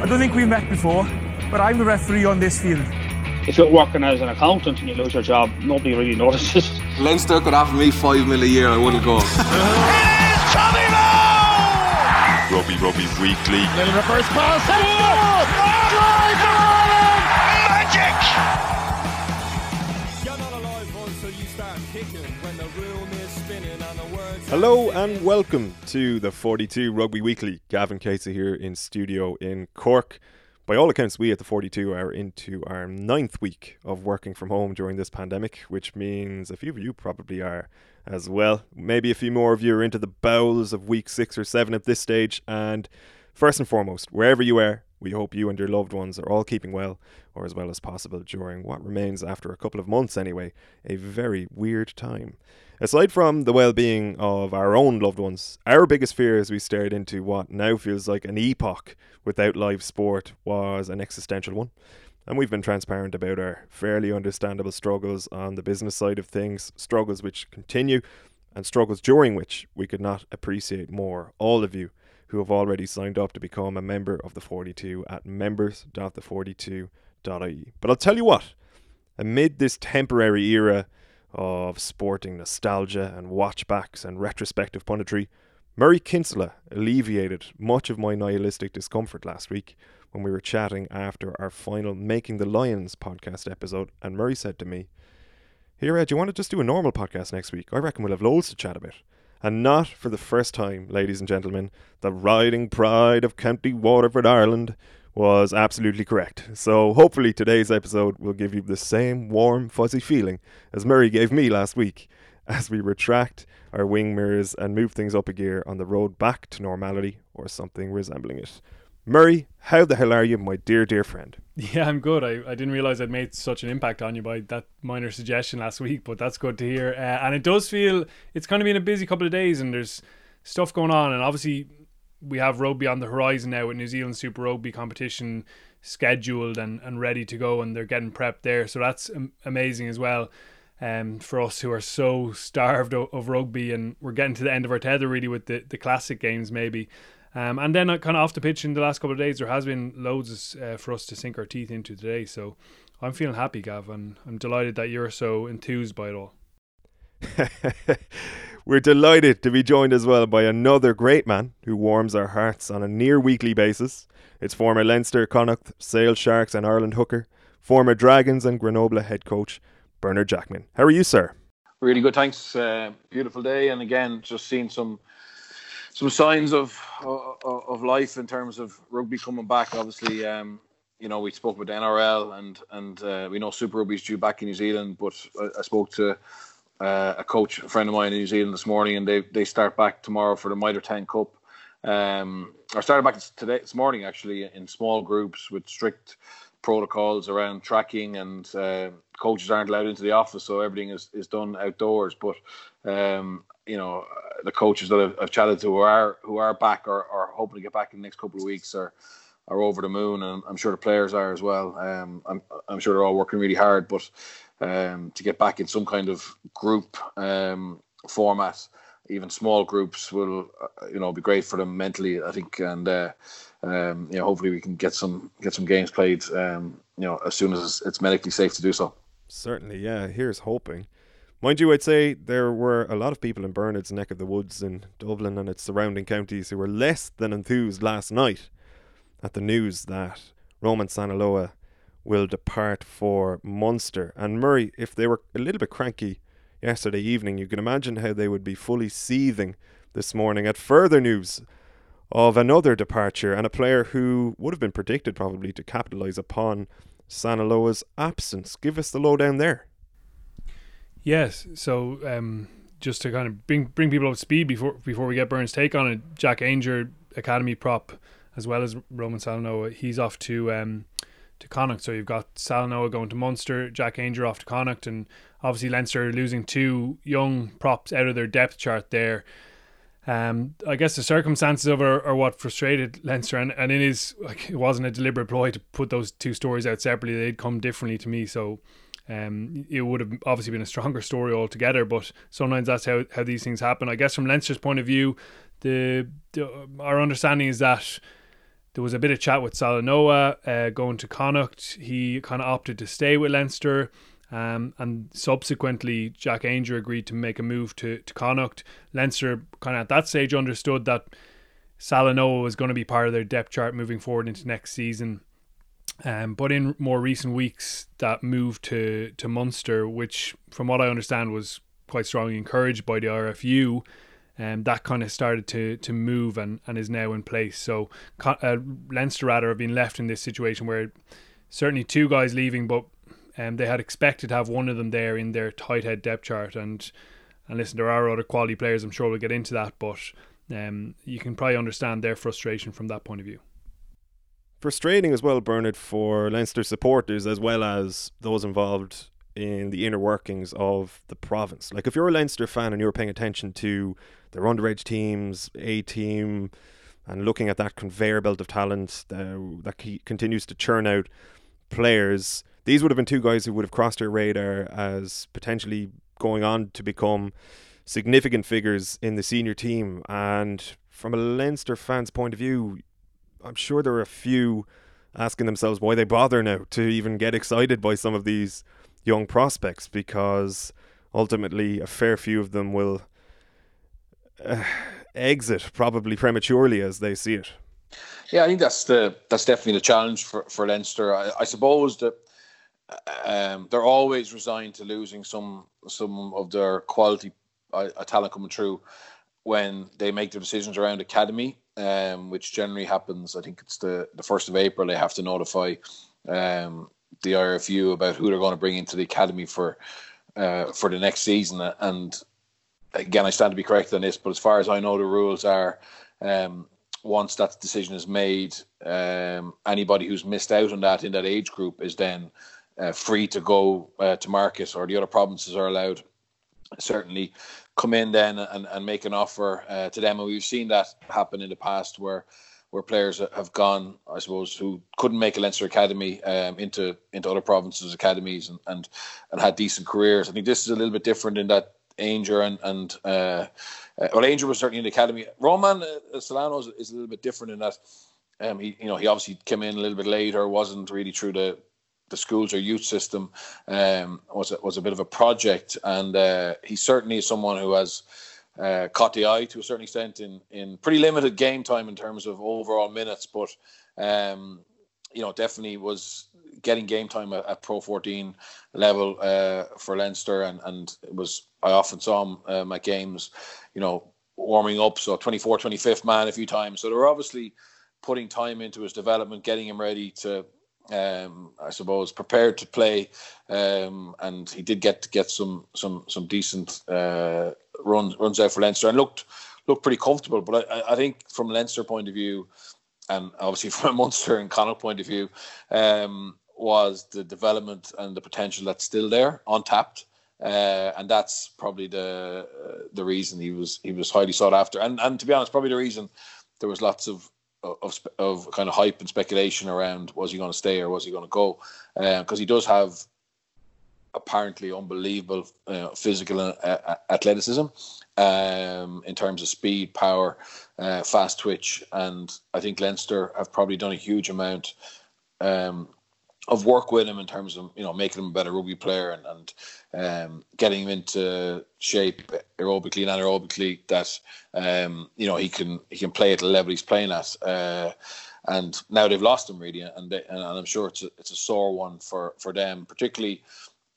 I don't think we've met before, but I'm the referee on this field. If you're working as an accountant and you lose your job, nobody really notices. Leinster could offer me five mil a year, I wouldn't go. Rugby Rugby Weekly. Little reverse pass. Hello and welcome to the 42 Rugby Weekly. Gavin Casey here in studio in Cork. By all accounts, we at the 42 are into our ninth week of working from home during this pandemic, which means a few of you probably are as well. Maybe a few more of you are into the bowels of week six or seven at this stage. And first and foremost, wherever you are, we hope you and your loved ones are all keeping well, or as well as possible during what remains, after a couple of months anyway, a very weird time. Aside from the well being of our own loved ones, our biggest fear as we stared into what now feels like an epoch without live sport was an existential one. And we've been transparent about our fairly understandable struggles on the business side of things, struggles which continue, and struggles during which we could not appreciate more all of you who have already signed up to become a member of the 42 at members.the42.ie. But I'll tell you what, amid this temporary era of sporting nostalgia and watchbacks and retrospective punditry, Murray Kinsella alleviated much of my nihilistic discomfort last week when we were chatting after our final Making the Lions podcast episode, and Murray said to me, Here, Ed, you want to just do a normal podcast next week? I reckon we'll have loads to chat about. And not for the first time, ladies and gentlemen, the riding pride of County Waterford, Ireland, was absolutely correct. So hopefully today's episode will give you the same warm, fuzzy feeling as Murray gave me last week as we retract our wing mirrors and move things up a gear on the road back to normality or something resembling it. Murray, how the hell are you, my dear, dear friend? Yeah, I'm good. I, I didn't realize I'd made such an impact on you by that minor suggestion last week, but that's good to hear. Uh, and it does feel it's kind of been a busy couple of days, and there's stuff going on. And obviously, we have rugby on the horizon now with New Zealand Super Rugby competition scheduled and, and ready to go, and they're getting prepped there. So that's amazing as well. Um, for us who are so starved of, of, rugby, and we're getting to the end of our tether really with the, the classic games maybe. Um, and then uh, kind of off the pitch in the last couple of days, there has been loads uh, for us to sink our teeth into today. So I'm feeling happy, Gav, and I'm delighted that you're so enthused by it all. We're delighted to be joined as well by another great man who warms our hearts on a near weekly basis. It's former Leinster, Connacht, Sale Sharks, and Ireland hooker, former Dragons and Grenoble head coach, Bernard Jackman. How are you, sir? Really good, thanks. Uh, beautiful day, and again, just seeing some some signs of, of, life in terms of rugby coming back. Obviously, um, you know we spoke with the NRL, and and uh, we know Super Rugby's due back in New Zealand. But I, I spoke to uh, a coach, a friend of mine in New Zealand this morning, and they they start back tomorrow for the Mitre 10 Cup. Um, or started back today this morning actually in small groups with strict protocols around tracking and uh, coaches aren't allowed into the office, so everything is, is done outdoors. But um, you know, the coaches that I've, I've, chatted to who are who are back or are hoping to get back in the next couple of weeks are are over the moon, and I'm sure the players are as well. Um, I'm I'm sure they're all working really hard, but um, to get back in some kind of group um, format, even small groups will uh, you know be great for them mentally. I think, and uh, um, you know hopefully we can get some get some games played. Um, you know as soon as it's medically safe to do so. Certainly, yeah. Here's hoping. Mind you, I'd say there were a lot of people in Bernard's neck of the woods in Dublin and its surrounding counties who were less than enthused last night at the news that Roman Sanaloa will depart for Munster. And Murray, if they were a little bit cranky yesterday evening, you can imagine how they would be fully seething this morning at further news of another departure and a player who would have been predicted probably to capitalise upon Sanaloa's absence. Give us the lowdown there. Yes, so um, just to kind of bring bring people up to speed before before we get Burns' take on it, Jack Ainger, Academy prop, as well as Roman Salanoa, he's off to um, to Connacht. So you've got Salanoa going to Munster, Jack Ainger off to Connacht, and obviously Leinster losing two young props out of their depth chart there. Um, I guess the circumstances of it are, are, what frustrated Leinster, and, and it is like it wasn't a deliberate ploy to put those two stories out separately. They'd come differently to me, so um, it would have obviously been a stronger story altogether. But sometimes that's how, how these things happen. I guess from Leinster's point of view, the, the our understanding is that there was a bit of chat with Salanoa uh, going to Connacht. He kind of opted to stay with Leinster. Um, and subsequently, Jack Ainger agreed to make a move to, to Connacht. Leinster kind of at that stage understood that Salanoa was going to be part of their depth chart moving forward into next season. Um, but in more recent weeks, that move to, to Munster, which from what I understand was quite strongly encouraged by the RFU, um, that kind of started to to move and, and is now in place. So uh, Leinster rather have been left in this situation where certainly two guys leaving, but um, they had expected to have one of them there in their tight head depth chart. And and listen, there are other quality players. I'm sure we'll get into that, but um, you can probably understand their frustration from that point of view. Frustrating as well, Bernard, for Leinster supporters as well as those involved in the inner workings of the province. Like if you're a Leinster fan and you're paying attention to their underage teams, A team, and looking at that conveyor belt of talent uh, that continues to churn out players, these would have been two guys who would have crossed your radar as potentially going on to become significant figures in the senior team. And from a Leinster fan's point of view, I'm sure there are a few asking themselves why they bother now to even get excited by some of these young prospects because ultimately a fair few of them will uh, exit probably prematurely as they see it. Yeah, I think that's the that's definitely the challenge for for Leinster. I, I suppose that um, they're always resigned to losing some some of their quality uh, talent coming through when they make the decisions around academy, um, which generally happens. I think it's the the first of April. They have to notify um, the RFU about who they're going to bring into the academy for uh, for the next season, and again, I stand to be corrected on this, but as far as I know, the rules are um, once that decision is made, um, anybody who's missed out on that in that age group is then uh, free to go uh, to market, or the other provinces are allowed. Certainly, come in then and, and make an offer uh, to them, and we've seen that happen in the past where where players have gone, I suppose, who couldn't make a Leinster academy um, into into other provinces' academies and, and and had decent careers. I think this is a little bit different in that Ainger and and uh, uh, well, Ainger was certainly in the academy. Roman uh, Solano is, is, a little bit different in that um, he you know he obviously came in a little bit later, wasn't really through the the schools or youth system. Um, was was a bit of a project, and uh, he certainly is someone who has. Uh, caught the eye to a certain extent in, in pretty limited game time in terms of overall minutes, but um, you know definitely was getting game time at, at Pro 14 level uh, for Leinster, and, and it was I often saw him um, at games, you know, warming up, so 24, 25th man a few times. So they were obviously putting time into his development, getting him ready to, um, I suppose, prepared to play, um, and he did get to get some some some decent uh, runs runs out for Leinster and looked looked pretty comfortable. But I, I think from Leinster point of view, and obviously from a Munster and Connacht point of view, um, was the development and the potential that's still there, untapped. Uh, and that's probably the uh, the reason he was he was highly sought after, and and to be honest, probably the reason there was lots of of of kind of hype and speculation around was he going to stay or was he going to go, because uh, he does have apparently unbelievable uh, physical uh, athleticism um, in terms of speed, power, uh, fast twitch, and I think Leinster have probably done a huge amount um, of work with him in terms of you know making him a better rugby player and, and um, getting him into shape aerobically and anaerobically that um, you know he can he can play at the level he's playing at. Uh, and now they've lost him really, and, they, and I'm sure it's a, it's a sore one for, for them, particularly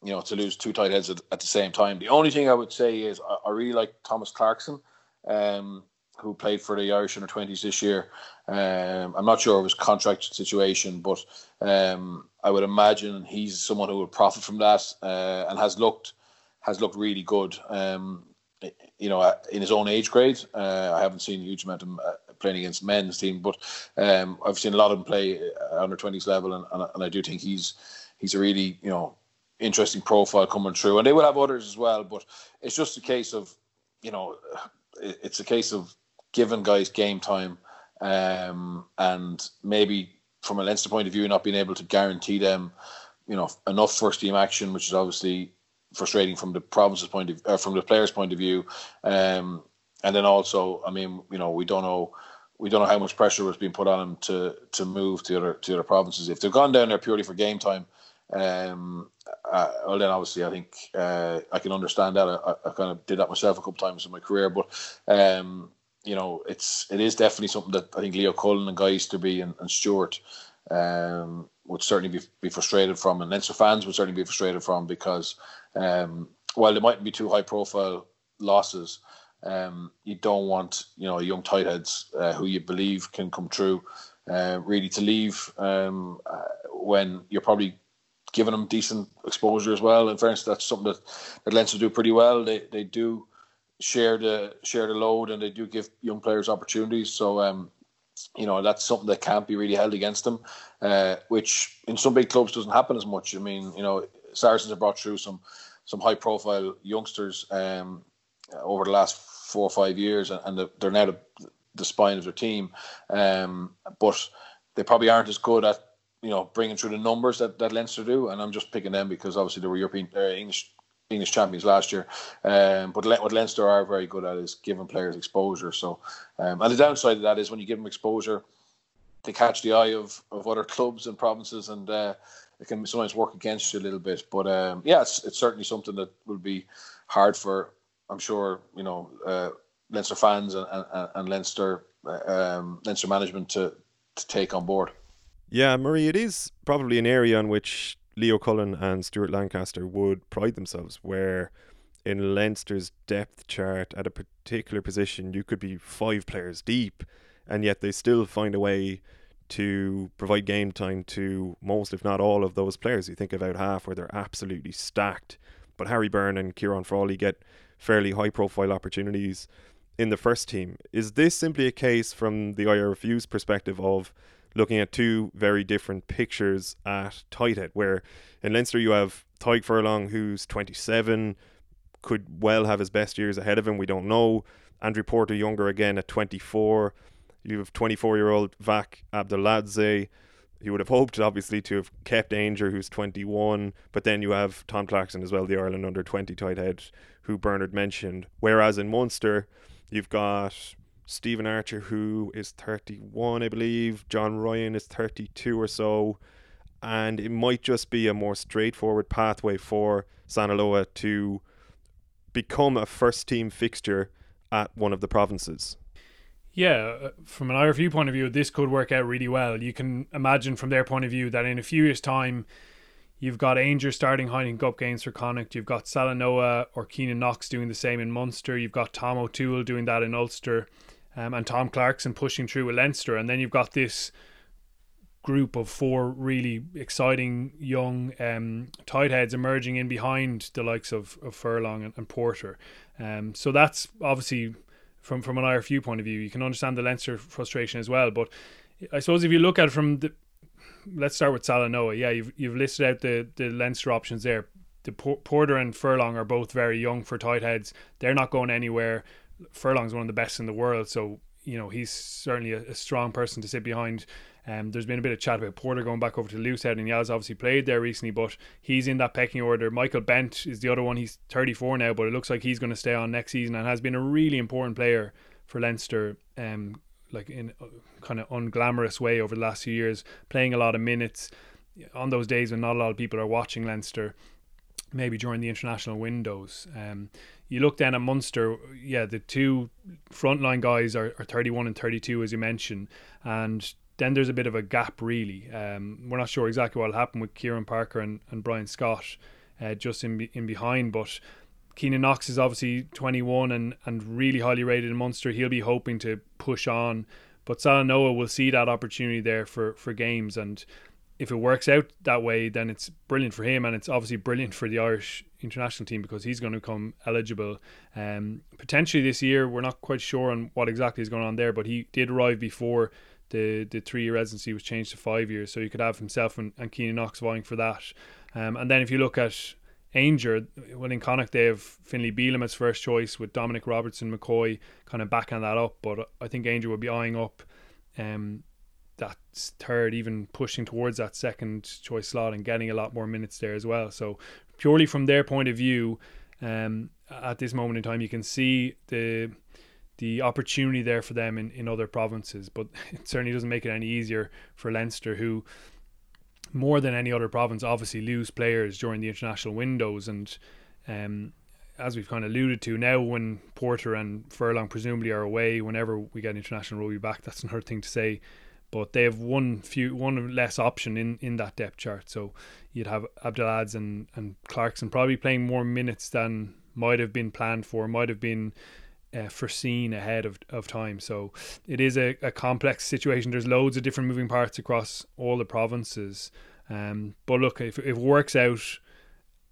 you know to lose two tight heads at, at the same time. The only thing I would say is I, I really like Thomas Clarkson. Um, who played for the Irish under 20s this year. Um, I'm not sure of his contract situation, but um, I would imagine he's someone who would profit from that uh, and has looked has looked really good. Um, you know, in his own age grade, uh, I haven't seen a huge amount of uh, playing against men's team, but um, I've seen a lot of him play under 20s level, and, and, and I do think he's he's a really you know interesting profile coming through, and they will have others as well. But it's just a case of you know, it's a case of giving guys game time, um, and maybe from a Leinster point of view, not being able to guarantee them, you know, enough first team action, which is obviously frustrating from the province's point of uh, from the players' point of view. Um, and then also, I mean, you know, we don't know we don't know how much pressure was being put on them to to move to other to other provinces. If they've gone down there purely for game time, um, uh, well then obviously I think uh, I can understand that. I, I, kind of did that myself a couple times in my career, but um, you know it's it is definitely something that I think Leo Cullen and Guy Easterby and, and Stuart um, would certainly be, be frustrated from, and Leinster fans would certainly be frustrated from because um, while they mightn't be too high profile losses. Um, you don't want you know young tight heads uh, who you believe can come through uh, really to leave um, uh, when you're probably giving them decent exposure as well. In fairness, that's something that, that Leinster do pretty well. They they do share the share the load and they do give young players opportunities. So um, you know that's something that can't be really held against them, uh, which in some big clubs doesn't happen as much. I mean, you know, Saracens have brought through some some high profile youngsters um, over the last four or five years, and they're now the, the spine of their team. Um, but they probably aren't as good at you know bringing through the numbers that, that Leinster do, and I'm just picking them because obviously they were European uh, English English champions last year. Um, but what Leinster are very good at is giving players exposure. So, um, and the downside of that is when you give them exposure, they catch the eye of, of other clubs and provinces, and uh, it can sometimes work against you a little bit. But um, yeah, it's, it's certainly something that will be hard for I'm sure you know uh, Leinster fans and, and, and Leinster um, Leinster management to to take on board. Yeah, Murray, it is probably an area in which Leo Cullen and Stuart Lancaster would pride themselves, where in Leinster's depth chart at a particular position you could be five players deep, and yet they still find a way to provide game time to most, if not all, of those players. You think about half where they're absolutely stacked, but Harry Byrne and Ciarán Frawley get fairly high profile opportunities in the first team. Is this simply a case from the IRFU's perspective of looking at two very different pictures at tight head, where in Leinster you have Tadhg Furlong, who's 27, could well have his best years ahead of him. We don't know. Andrew Porter younger again at 24. You have 24 year old Vakh Abdaladze. You would have hoped, obviously, to have kept Ainger, who's 21, but then you have Tom Clarkson as well, the Ireland under 20 tight head, who Bernard mentioned. Whereas in Munster, you've got Stephen Archer, who is 31, I believe. John Ryan is 32 or so. And it might just be a more straightforward pathway for Sanaloa to become a first team fixture at one of the provinces. Yeah, uh, from an IRFU point of view, this could work out really well. You can imagine from their point of view that in a few years' time, You've got Ainger starting Heineken Cup games for Connacht. You've got Salanoa or Keynan Knox doing the same in Munster. You've got Tom O'Toole doing that in Ulster. Um, and Tom Clarkson pushing through with Leinster. And then you've got this group of four really exciting young um, tight heads emerging in behind the likes of, of Furlong and, and Porter. Um, so that's obviously from from an IRFU point of view. You can understand the Leinster frustration as well. But I suppose if you look at it from the let's start with Salanoa. Yeah, you've you've listed out the the Leinster options there. The Porter and Furlong are both very young for tight heads. They're not going anywhere. Furlong's one of the best in the world, so you know he's certainly a, a strong person to sit behind. Um, there's been a bit of chat about Porter going back over to Loosehead, and has obviously played there recently, but he's in that pecking order. Michael Bent is the other one. He's 34 now, but it looks like he's going to stay on next season and has been a really important player for Leinster um, like in a kind of unglamorous way over the last few years, playing a lot of minutes on those days when not a lot of people are watching Leinster. Maybe during the international windows. Um, you look then at Munster, yeah, the two frontline guys are, are 31 and 32, as you mentioned, and then there's a bit of a gap, really. Um, we're not sure exactly what will happen with Ciaran Parker and, and Brian Scott uh, just in, in behind, but Keynan Knox is obviously 21 and, and really highly rated in Munster. He'll be hoping to push on, but Salanoa will see that opportunity there for, for games. And if it works out that way, then it's brilliant for him, and it's obviously brilliant for the Irish international team because he's going to become eligible um, potentially this year. We're not quite sure on what exactly is going on there, but he did arrive before the the three year residency was changed to five years, so you could have himself and, and Keynan Knox vying for that. Um, and then if you look at Ainger, well, in Connacht they have Finlay Bealham as first choice with Dominic Robertson McCoy kind of backing that up, but I think Ainger will be eyeing up um, that third, even pushing towards that second choice slot and getting a lot more minutes there as well. So purely from their point of view, um, at this moment in time, you can see the the opportunity there for them in, in other provinces. But it certainly doesn't make it any easier for Leinster, who more than any other province obviously lose players during the international windows and um, as we've kind of alluded to now when Porter and Furlong presumably are away whenever we get international rugby back that's another thing to say but they have one few one less option in, in that depth chart so you'd have Abdaladze and, and Clarkson probably playing more minutes than might have been planned for might have been uh, foreseen ahead of, of time. So it is a, a complex situation. There's loads of different moving parts across all the provinces. Um, but look, if, if it works out,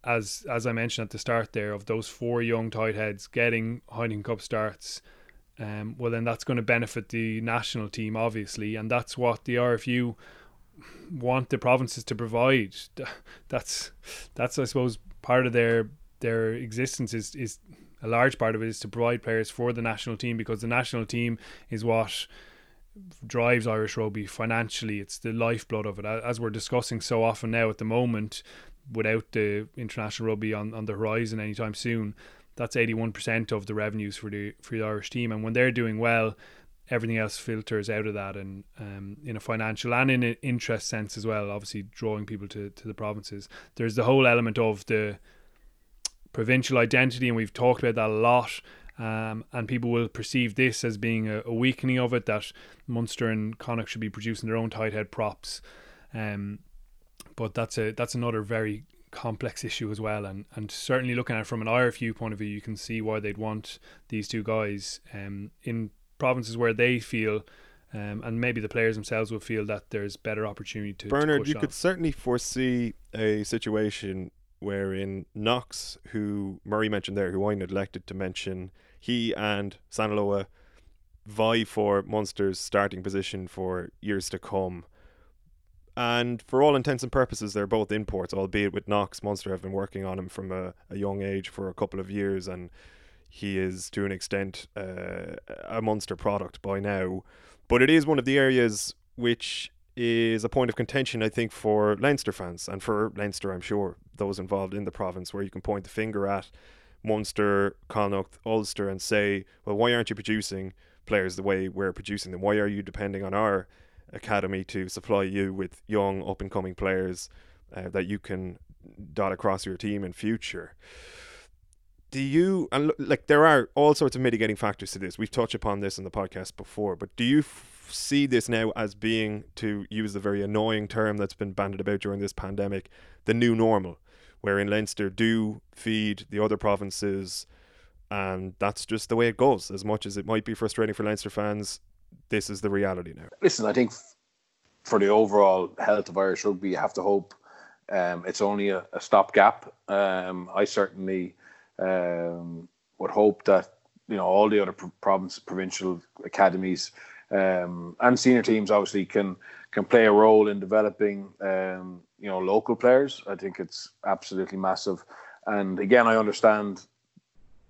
as as I mentioned at the start there, of those four young tight heads getting Heineken Cup starts, um, well then that's going to benefit the national team obviously, and that's what the RFU want the provinces to provide. That's that's I suppose part of their their existence is is a large part of it is to provide players for the national team because the national team is what drives Irish rugby financially. It's the lifeblood of it, as we're discussing so often now at the moment. Without the international rugby on, on the horizon anytime soon, that's eighty one percent of the revenues for the for the Irish team. And when they're doing well, everything else filters out of that, and um, in a financial and in an interest sense as well. Obviously, drawing people to to the provinces. There's the whole element of the provincial identity, and we've talked about that a lot. Um, and people will perceive this as being a, a, weakening of it that Munster and Connacht should be producing their own tight head props. Um, but that's a that's another very complex issue as well, and and certainly looking at it from an IRFU point of view, you can see why they'd want these two guys um, in provinces where they feel. Um, and maybe the players themselves will feel that there's better opportunity to. Bernard, to you on. could certainly foresee a situation wherein Knox, who Murray mentioned there, who I neglected to mention, he and Sanaloa vie for Munster's starting position for years to come. And for all intents and purposes, they're both imports, albeit with Knox, Munster have been working on him from a, a young age for a couple of years, and he is to an extent uh, a Munster product by now. But it is one of the areas which is a point of contention, I think, for Leinster fans and for Leinster, I'm sure, those involved in the province, where you can point the finger at Munster, Connacht, Ulster, and say, well, why aren't you producing players the way we're producing them? Why are you depending on our academy to supply you with young, up and coming players uh, that you can dot across your team in future? do you and like there are all sorts of mitigating factors to this we've touched upon this in the podcast before but do you see this now as being, to use the very annoying term that's been bandied about during this pandemic, the new normal, wherein Leinster do feed the other provinces, and that's just the way it goes. As much as it might be frustrating for Leinster fans, this is the reality now. Listen, I think for the overall health of Irish rugby, you have to hope um, it's only a, a stopgap. Um, I certainly um, would hope that you know all the other province provincial academies um, and senior teams obviously can can play a role in developing um, you know local players. I think it's absolutely massive. And again, I understand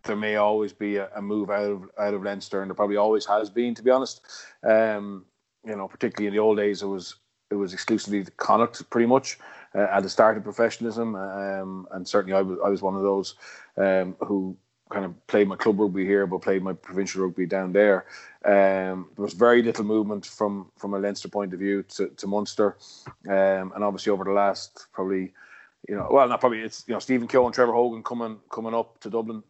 there may always be a, a move out of out of Leinster, and there probably always has been, to be honest. Um, you know, particularly in the old days, it was it was exclusively Connacht, pretty much uh, at the start of professionalism, um, and certainly I was I was one of those um, who kind of played my club rugby here, but played my provincial rugby down there. Um, there was very little movement from from a Leinster point of view to, to Munster, um, and obviously over the last probably, you know, well, not probably it's you know Stephen Keogh and Trevor Hogan coming coming up to Dublin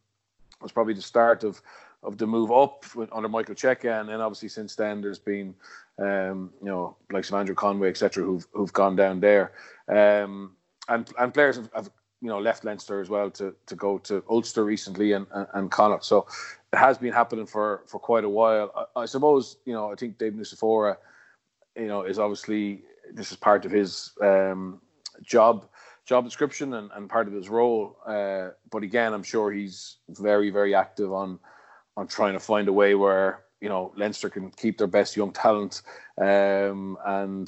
was probably the start of of the move up under Michael Cheika, and then obviously since then there's been um, you know like Andrew Conway etc. who've who've gone down there, um, and and players have, have you know left Leinster as well to to go to Ulster recently and and, and Connacht. So it has been happening for for quite a while. I, I suppose you know I think Dave Nucifora, you know, is obviously this is part of his um, job job description and, and part of his role. Uh, but again, I'm sure he's very very active on on trying to find a way where you know Leinster can keep their best young talent um, and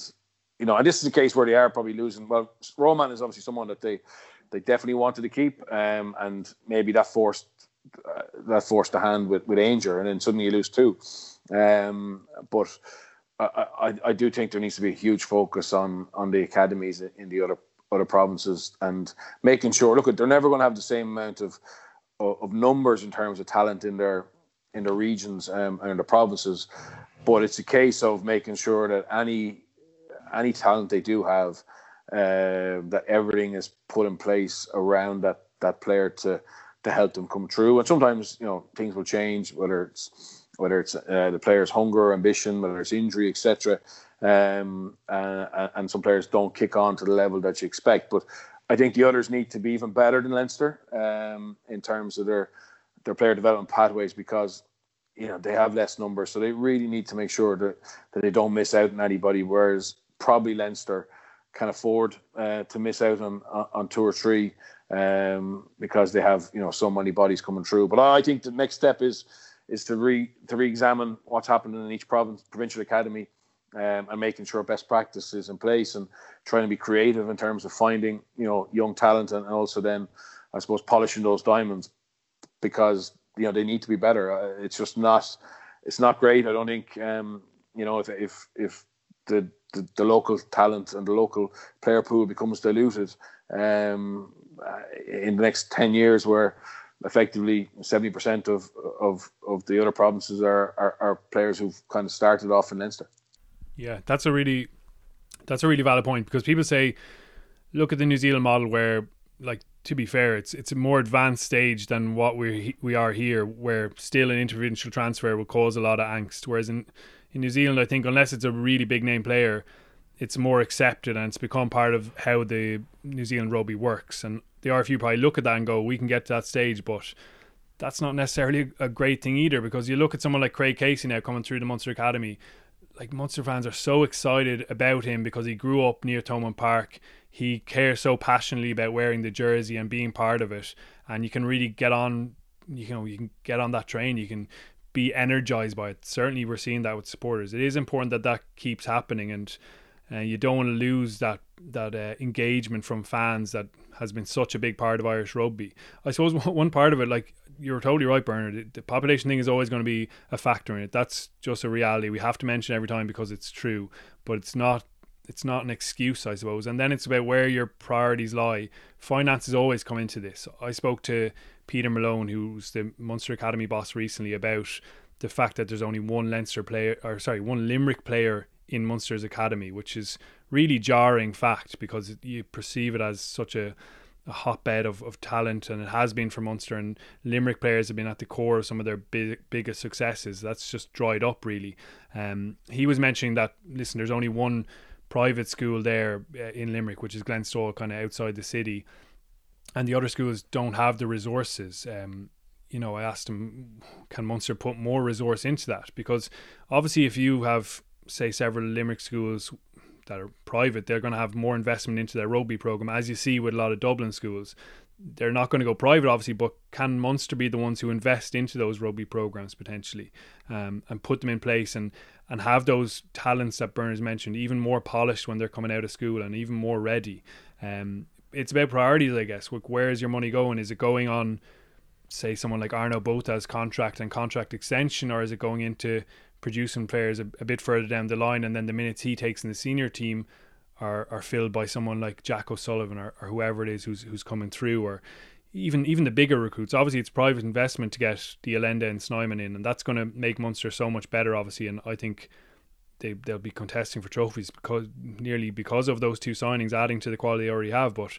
you know, and this is a case where they are probably losing. Well, Roman is obviously someone that they they definitely wanted to keep, um, and maybe that forced uh, that forced the hand with with Ainger, and then suddenly you lose two. Um, but I, I, I do think there needs to be a huge focus on on the academies in the other other provinces and making sure. Look, at they're never going to have the same amount of of numbers in terms of talent in their in the regions um, and the provinces, but it's a case of making sure that any any talent they do have, uh, that everything is put in place around that that player to to help them come through. And sometimes you know things will change, whether it's whether it's uh, the player's hunger, ambition, whether it's injury, etc. Um, uh, and some players don't kick on to the level that you expect. But I think the others need to be even better than Leinster um, in terms of their their player development pathways because you know they have less numbers, so they really need to make sure that, that they don't miss out on anybody. Whereas probably Leinster can afford uh, to miss out on on two or three um, because they have you know so many bodies coming through. But I think the next step is is to re to re-examine what's happening in each province provincial academy um, and making sure best practice is in place and trying to be creative in terms of finding you know young talent and also then I suppose polishing those diamonds because you know they need to be better. Uh, it's just not it's not great. I don't think um, you know if if if the, the, the local talent and the local player pool becomes diluted um, uh, in the next ten years, where effectively seventy percent of, of of the other provinces are, are, are players who've kind of started off in Leinster. Yeah, that's a really that's a really valid point because people say, look at the New Zealand model where like to be fair, it's it's a more advanced stage than what we we are here, where still an interprovincial transfer will cause a lot of angst. Whereas in in New Zealand, I think unless it's a really big name player, it's more accepted and it's become part of how the New Zealand rugby works. And the RFU probably look at that and go, we can get to that stage, but that's not necessarily a great thing either because you look at someone like Craig Casey now coming through the Munster Academy. Like Munster fans are so excited about him because he grew up near Thomond Park. He cares so passionately about wearing the jersey and being part of it. And you can really get on you know you can get on that train. You can be energized by it. Certainly we're seeing that with supporters. It is important that that keeps happening and uh, you don't want to lose that that uh, engagement from fans that has been such a big part of Irish rugby. I suppose one part of it, like you're totally right, Bernard. The population thing is always going to be a factor in it. That's just a reality. We have to mention every time because it's true, but it's not it's not an excuse, I suppose. And then it's about where your priorities lie. Finances always come into this. I spoke to Peter Malone, who's the Munster Academy boss recently, about the fact that there's only one Leinster player, or sorry, one Limerick player in Munster's academy, which is really jarring fact because you perceive it as such a, a hotbed of, of talent, and it has been for Munster. And Limerick players have been at the core of some of their big, biggest successes. That's just dried up, really. Um, he was mentioning that listen, there's only one private school there uh, in Limerick, which is Glenstal, kind of outside the city, and the other schools don't have the resources. Um, you know, I asked him, can Munster put more resource into that? Because obviously, if you have, say, several Limerick schools that are private, they're going to have more investment into their rugby program, as you see with a lot of Dublin schools. They're not going to go private, obviously, but can Munster be the ones who invest into those rugby programs potentially um, and put them in place and and have those talents that Bernard's mentioned even more polished when they're coming out of school and even more ready. Um, it's about priorities, I guess. Where is your money going? Is it going on, say, someone like Arno Botha's contract and contract extension, or is it going into producing players a, a, bit further down the line, and then the minutes he takes in the senior team are, are filled by someone like Jack O'Sullivan or, or whoever it is who's who's coming through, or even even the bigger recruits. Obviously, it's private investment to get de Allende and Snyman in, and that's going to make Munster so much better. Obviously, and I think they they'll be contesting for trophies because nearly because of those two signings, adding to the quality they already have. But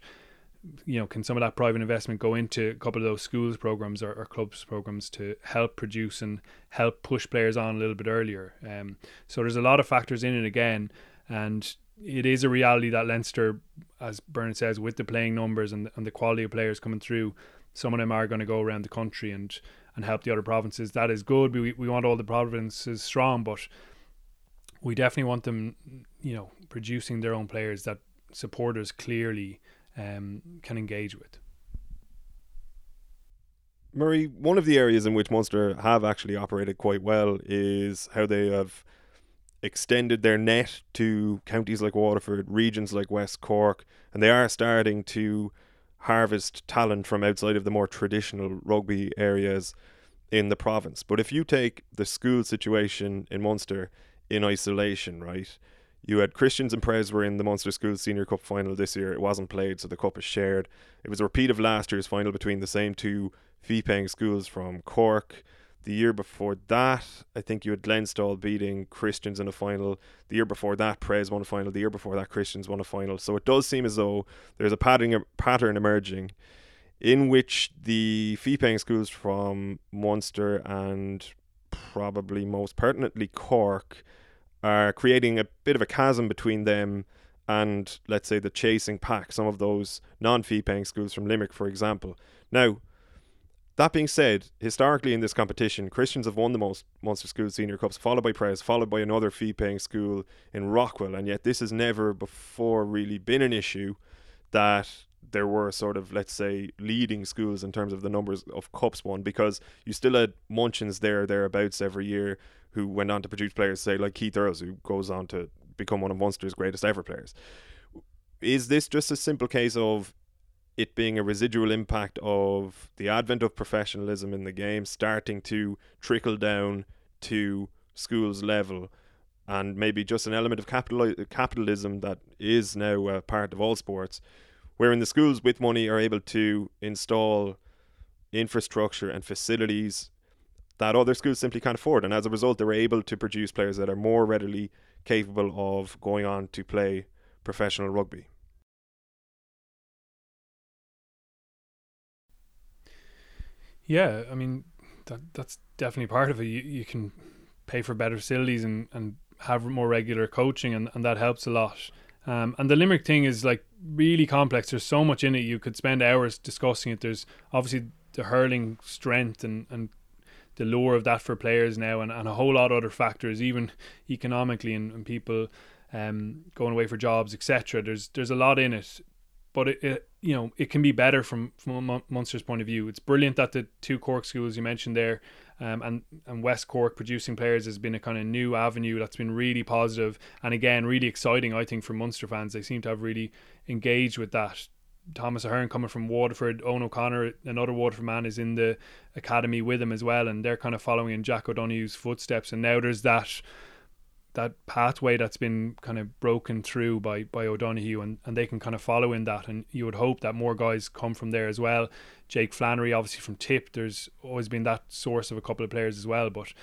you know, can some of that private investment go into a couple of those schools programs or, or clubs programs to help produce and help push players on a little bit earlier? Um, so there's a lot of factors in it again, and it is a reality that Leinster, as Bernard says, with the playing numbers and, and the quality of players coming through, some of them are going to go around the country and, and help the other provinces. That is good. We, we want all the provinces strong, but we definitely want them, you know, producing their own players that supporters clearly um, can engage with. Murray, one of the areas in which Munster have actually operated quite well is how they have extended their net to counties like Waterford, regions like West Cork, and they are starting to harvest talent from outside of the more traditional rugby areas in the province. But if you take the school situation in Munster in isolation, right? You had Christians and Pres were in the Munster School Senior Cup final this year. It wasn't played, so the cup is shared. It was a repeat of last year's final between the same two fee paying schools from Cork. The year before that, I think you had Glenstal beating Christians in a final. The year before that, Pres won a final. The year before that, Christians won a final. So it does seem as though there's a pattern, er, pattern emerging in which the fee paying schools from Munster and probably most pertinently Cork are creating a bit of a chasm between them and, let's say, the chasing pack, some of those non fee paying schools from Limerick, for example. Now, that being said, historically in this competition, Christians have won the most Munster School Senior Cups, followed by Pres, followed by another fee paying school in Rockwell, and yet this has never before really been an issue that there were sort of, let's say, leading schools in terms of the numbers of cups won because you still had Munchins there, thereabouts every year who went on to produce players, say, like Keith Earls, who goes on to become one of Munster's greatest ever players. Is this just a simple case of it being a residual impact of the advent of professionalism in the game starting to trickle down to schools level and maybe just an element of capital capitalism that is now a part of all sports wherein the schools with money are able to install infrastructure and facilities that other schools simply can't afford and as a result they're able to produce players that are more readily capable of going on to play professional rugby Yeah, I mean that that's definitely part of it. You you can pay for better facilities and, and have more regular coaching and, and that helps a lot. Um, and the Limerick thing is like really complex. There's so much in it. You could spend hours discussing it. There's obviously the hurling strength and, and the lure of that for players now and, and a whole lot of other factors, even economically and, and people um, going away for jobs, etc. There's there's a lot in it but it, it, you know it can be better from from Munster's point of view. It's brilliant that the two Cork schools you mentioned there, um, and and West Cork producing players has been a kind of new avenue that's been really positive and again really exciting. I think for Munster fans, they seem to have really engaged with that. Thomas Ahern coming from Waterford, Owen O'Connor, another Waterford man, is in the academy with him as well, and they're kind of following in Jack O'Donoghue's footsteps. And now there's that that pathway that's been kind of broken through by by O'Donoghue and, and they can kind of follow in that and you would hope that more guys come from there as well. Jake Flannery obviously from Tip there's always been that source of a couple of players as well but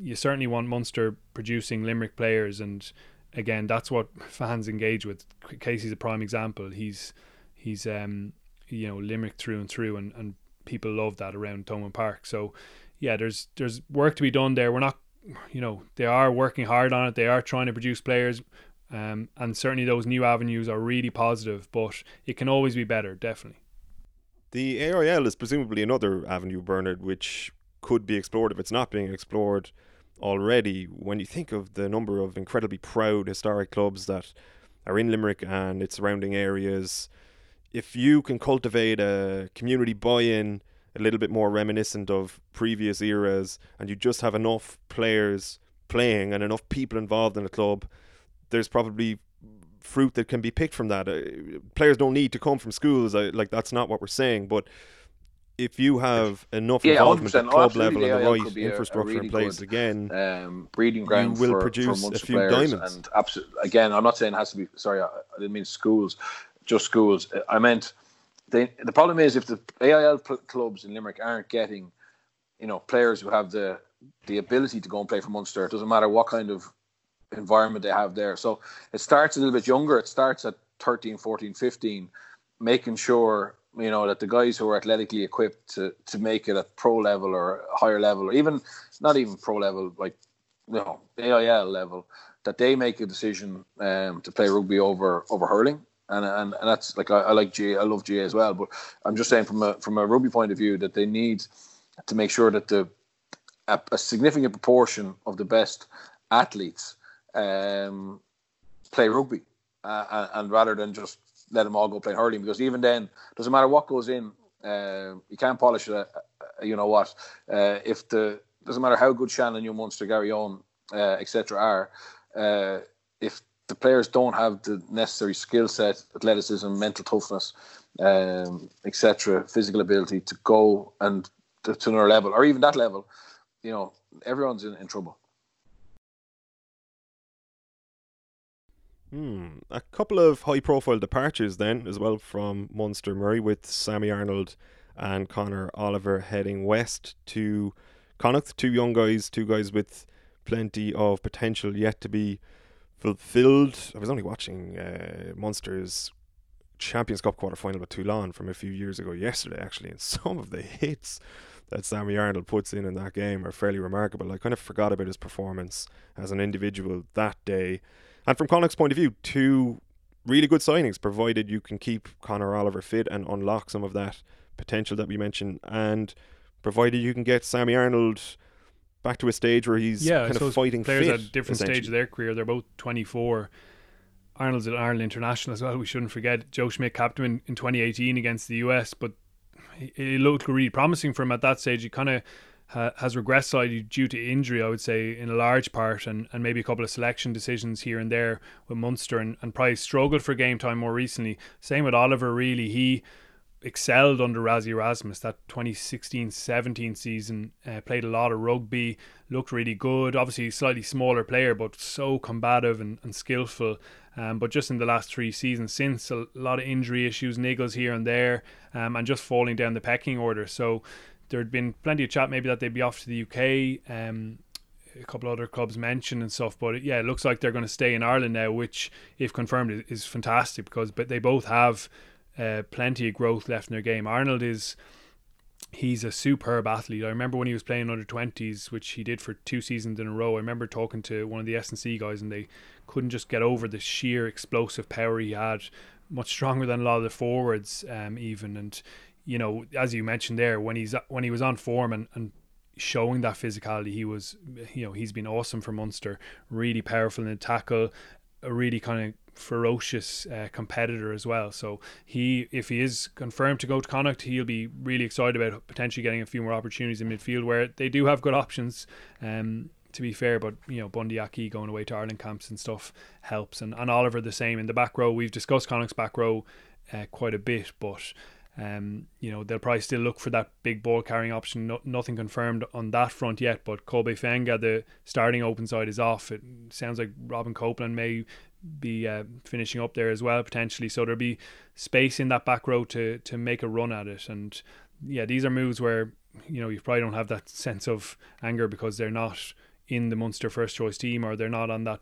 you certainly want Munster producing Limerick players and again that's what fans engage with. Casey's a prime example. He's he's um you know Limerick through and through and, and people love that around Thomond Park. So yeah, there's there's work to be done there. We're not you know they are working hard on it. They are trying to produce players, um, and certainly those new avenues are really positive. But it can always be better, definitely. The AIL is presumably another avenue, Bernard, which could be explored if it's not being explored already. When you think of the number of incredibly proud historic clubs that are in Limerick and its surrounding areas, if you can cultivate a community buy-in a little bit more reminiscent of previous eras, and you just have enough players playing and enough people involved in a club, there's probably fruit that can be picked from that. Uh, players don't need to come from schools, I, like that's not what we're saying, but if you have enough yeah, involvement at club level and the right infrastructure really in place good, again, um, breeding ground you will for, produce for a few diamonds. And absolutely, again, I'm not saying it has to be. Sorry, I, I didn't mean schools, just schools. I meant they, the problem is if the AIL pl- clubs in Limerick aren't getting, you know, players who have the the ability to go and play for Munster. It doesn't matter what kind of environment they have there. So it starts a little bit younger. It starts at 13, 14, 15, making sure you know that the guys who are athletically equipped to to make it at pro level or higher level or even not even pro level like you know AIL level that they make a decision um, to play rugby over over hurling and and, and that's like I, I like GAA, I love GAA as well. But I'm just saying from a from a rugby point of view that they need to make sure that the a, a significant proportion of the best athletes um, play rugby, uh, and, rather than just let them all go play hurling, because even then doesn't matter what goes in, uh, you can't polish it. You know what? Uh, if the doesn't matter how good Shannon, Young Munster, Garryowen, uh, etc. are, uh, if the players don't have the necessary skill set, athleticism, mental toughness, um, etc., physical ability to go and to, to, another level, or even that level, you know, everyone's in, in trouble. Hmm. A couple of high profile departures then as well from Munster Murray with Sammy Arnold and Conor Oliver heading west to Connacht, two young guys, two guys with plenty of potential yet to be fulfilled. I was only watching uh, Munster's Champions Cup quarter final with Toulon from a few years ago yesterday, actually, and some of the hits that Sammy Arnold puts in in that game are fairly remarkable. I kind of forgot about his performance as an individual that day. And from Connacht's point of view, two really good signings, provided you can keep Conor Oliver fit and unlock some of that potential that we mentioned, and provided you can get Sammy Arnold back to a stage where he's yeah, kind of fighting players fit, at a different stage of their career. They're both 24. Arnold's at Ireland International as well. We shouldn't forget Joe Schmidt captain in, in 2018 against the US, but it looked really promising for him at that stage. He kind of ha- has regressed slightly due to injury, I would say, in a large part, and, and maybe a couple of selection decisions here and there with Munster, and, and probably struggled for game time more recently. Same with Oliver, really. He excelled under Rassie Erasmus that 2016-17 season. Uh, played a lot of rugby, looked really good. Obviously, slightly smaller player, but so combative and, and skillful. Um, but just in the last three seasons since, a lot of injury issues, niggles here and there, um, and just falling down the pecking order. So there'd been plenty of chat maybe that they'd be off to the UK. Um, a couple other clubs mentioned and stuff, but yeah, it looks like they're going to stay in Ireland now, which, if confirmed, is fantastic because but they both have uh, plenty of growth left in their game. Arnold is he's a superb athlete. I remember when he was playing under 20s, which he did for two seasons in a row. I remember talking to one of the S&C guys and they couldn't just get over the sheer explosive power he had, much stronger than a lot of the forwards um, even and you know, as you mentioned there, when he's when he was on form and, and showing that physicality, he was, you know, he's been awesome for Munster. Really powerful in the tackle, a really kind of ferocious uh, competitor as well. So he, if he is confirmed to go to Connacht, he'll be really excited about potentially getting a few more opportunities in midfield where they do have good options. Um, to be fair, but you know Bundee Aki going away to Ireland camps and stuff helps, and, and Oliver the same in the back row. We've discussed Connacht's back row uh, quite a bit, but um, you know, they'll probably still look for that big ball carrying option. No, nothing confirmed on that front yet, but Colby Fainga'a, the starting open side, is off. It sounds like Robin Copeland may be uh, finishing up there as well potentially. So there'll be space in that back row to to make a run at it. And yeah, these are moves where you know you probably don't have that sense of anger because they're not in the Munster first choice team or they're not on that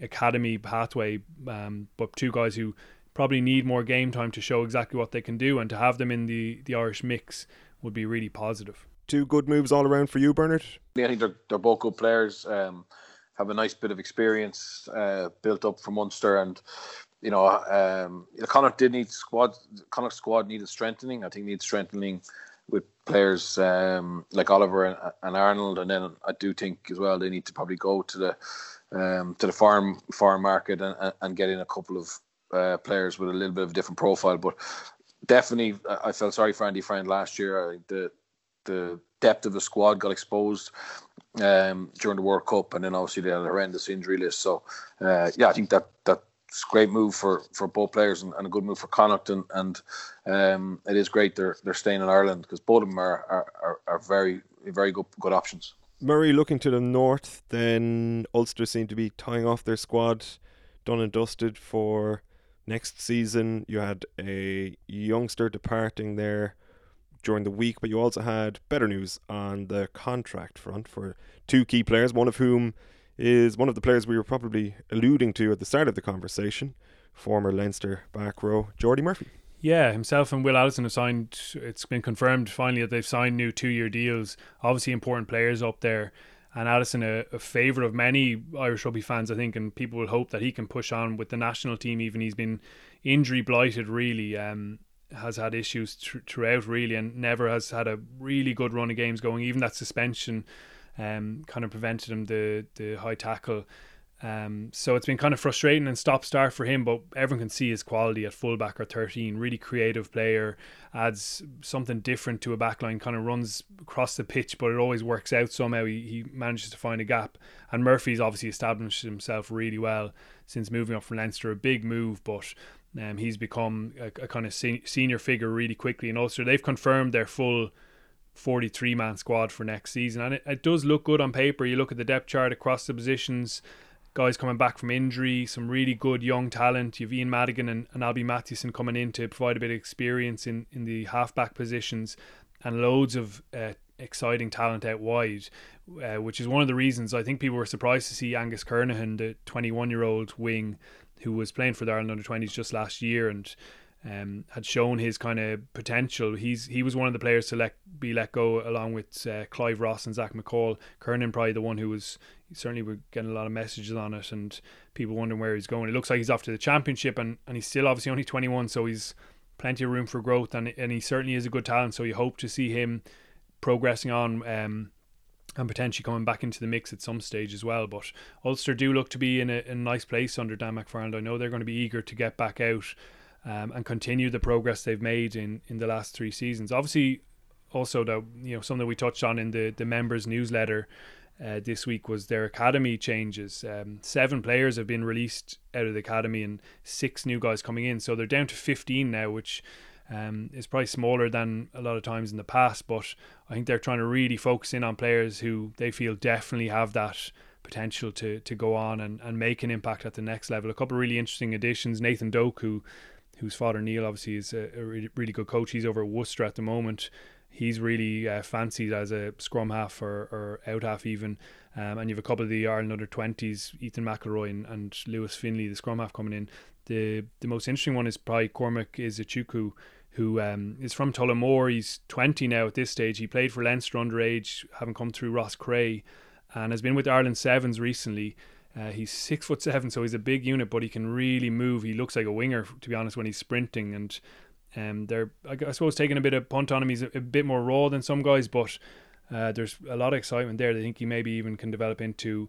academy pathway. Um, but two guys who probably need more game time to show exactly what they can do, and to have them in the, the Irish mix would be really positive. Two good moves all around for you, Bernard. Yeah, I think they're, they're both good players. Um, have a nice bit of experience uh, built up from Munster, and you know, um, Connacht did need squad. Connacht squad needed strengthening. I think needs strengthening with players um, like Oliver and, and, Arnold, and then I do think as well they need to probably go to the um, to the farm farm market and, and get in a couple of uh, players with a little bit of a different profile. But definitely, I felt sorry for Andy Friend last year. the the depth of the squad got exposed um, during the World Cup, and then obviously they had a horrendous injury list. So uh, yeah, I think that that's a great move for, for both players and, and a good move for Connacht, and, and um, it is great they're they're staying in Ireland because both of them are, are, are, are very very good good options. Murray looking to the north, then Ulster seem to be tying off their squad, done and dusted for Next season, you had a youngster departing there during the week, but you also had better news on the contract front for two key players, one of whom is one of the players we were probably alluding to at the start of the conversation, former Leinster back row, Jordi Murphy. Yeah, himself and Will Addison have signed. It's been confirmed finally that they've signed new two-year deals. Obviously, important players up there and Addison a, a favourite of many Irish rugby fans, I think, and people will hope that he can push on with the national team. Even he's been injury blighted, really, um, has had issues th- throughout, really, and never has had a really good run of games going. Even that suspension um, kind of prevented him the the high tackle um, so it's been kind of frustrating and stop start for him, but everyone can see his quality at fullback or 13. Really creative player, adds something different to a backline, kind of runs across the pitch, but it always works out somehow. He, he manages to find a gap. And Murphy's obviously established himself really well since moving up from Leinster. A big move, but um, he's become a, a kind of se- senior figure really quickly. And also, they've confirmed their full 43 man squad for next season. And it, it does look good on paper. You look at the depth chart across the positions guys coming back from injury, some really good young talent. You've Ian Madigan and, and Alby Mathewson coming in to provide a bit of experience in, in the halfback positions, and loads of uh, exciting talent out wide, uh, which is one of the reasons I think people were surprised to see Angus Kernohan, the 21 year old wing, who was playing for the Ireland under 20s just last year and um, had shown his kind of potential. He's he was one of the players to let be let go along with uh, Clive Ross and Zach McCall. Kernohan probably the one who was certainly we're getting a lot of messages on it and people wondering where he's going. It looks like he's off to the championship and, and he's still obviously only 21, so he's plenty of room for growth and and he certainly is a good talent. So you hope to see him progressing on. Um, and potentially coming back into the mix at some stage as well. But Ulster do look to be in a, a nice place under Dan McFarland. I know they're going to be eager to get back out um, and continue the progress they've made in, in the last three seasons. Obviously, also that you know something we touched on in the the members newsletter uh, this week was their academy changes. Um, seven players have been released out of the academy and six new guys coming in, so they're down to fifteen now, which. Um, is probably smaller than a lot of times in the past, but I think they're trying to really focus in on players who they feel definitely have that potential to to go on and, and make an impact at the next level. A couple of really interesting additions. Nathan Doak, who whose father Neil obviously is a, a really, good coach. He's over at Worcester at the moment. He's really uh, fancied as a scrum half or, or out half even. Um, and you have a couple of the Ireland under 20s, Ethan McIlroy and, and Lewis Finlay, the scrum half coming in. The the most interesting one is probably Cormac Izuchukwu, who um, is from Tullamore. He's 20 now at this stage. He played for Leinster underage, having come through Roscrea, and has been with Ireland Sevens recently. Uh, he's six foot seven, so he's a big unit, but he can really move. He looks like a winger, to be honest, when he's sprinting. And um, they're, I, suppose, taking a bit of punt on him. He's a, a bit more raw than some guys, but uh, there's a lot of excitement there. I think he maybe even can develop into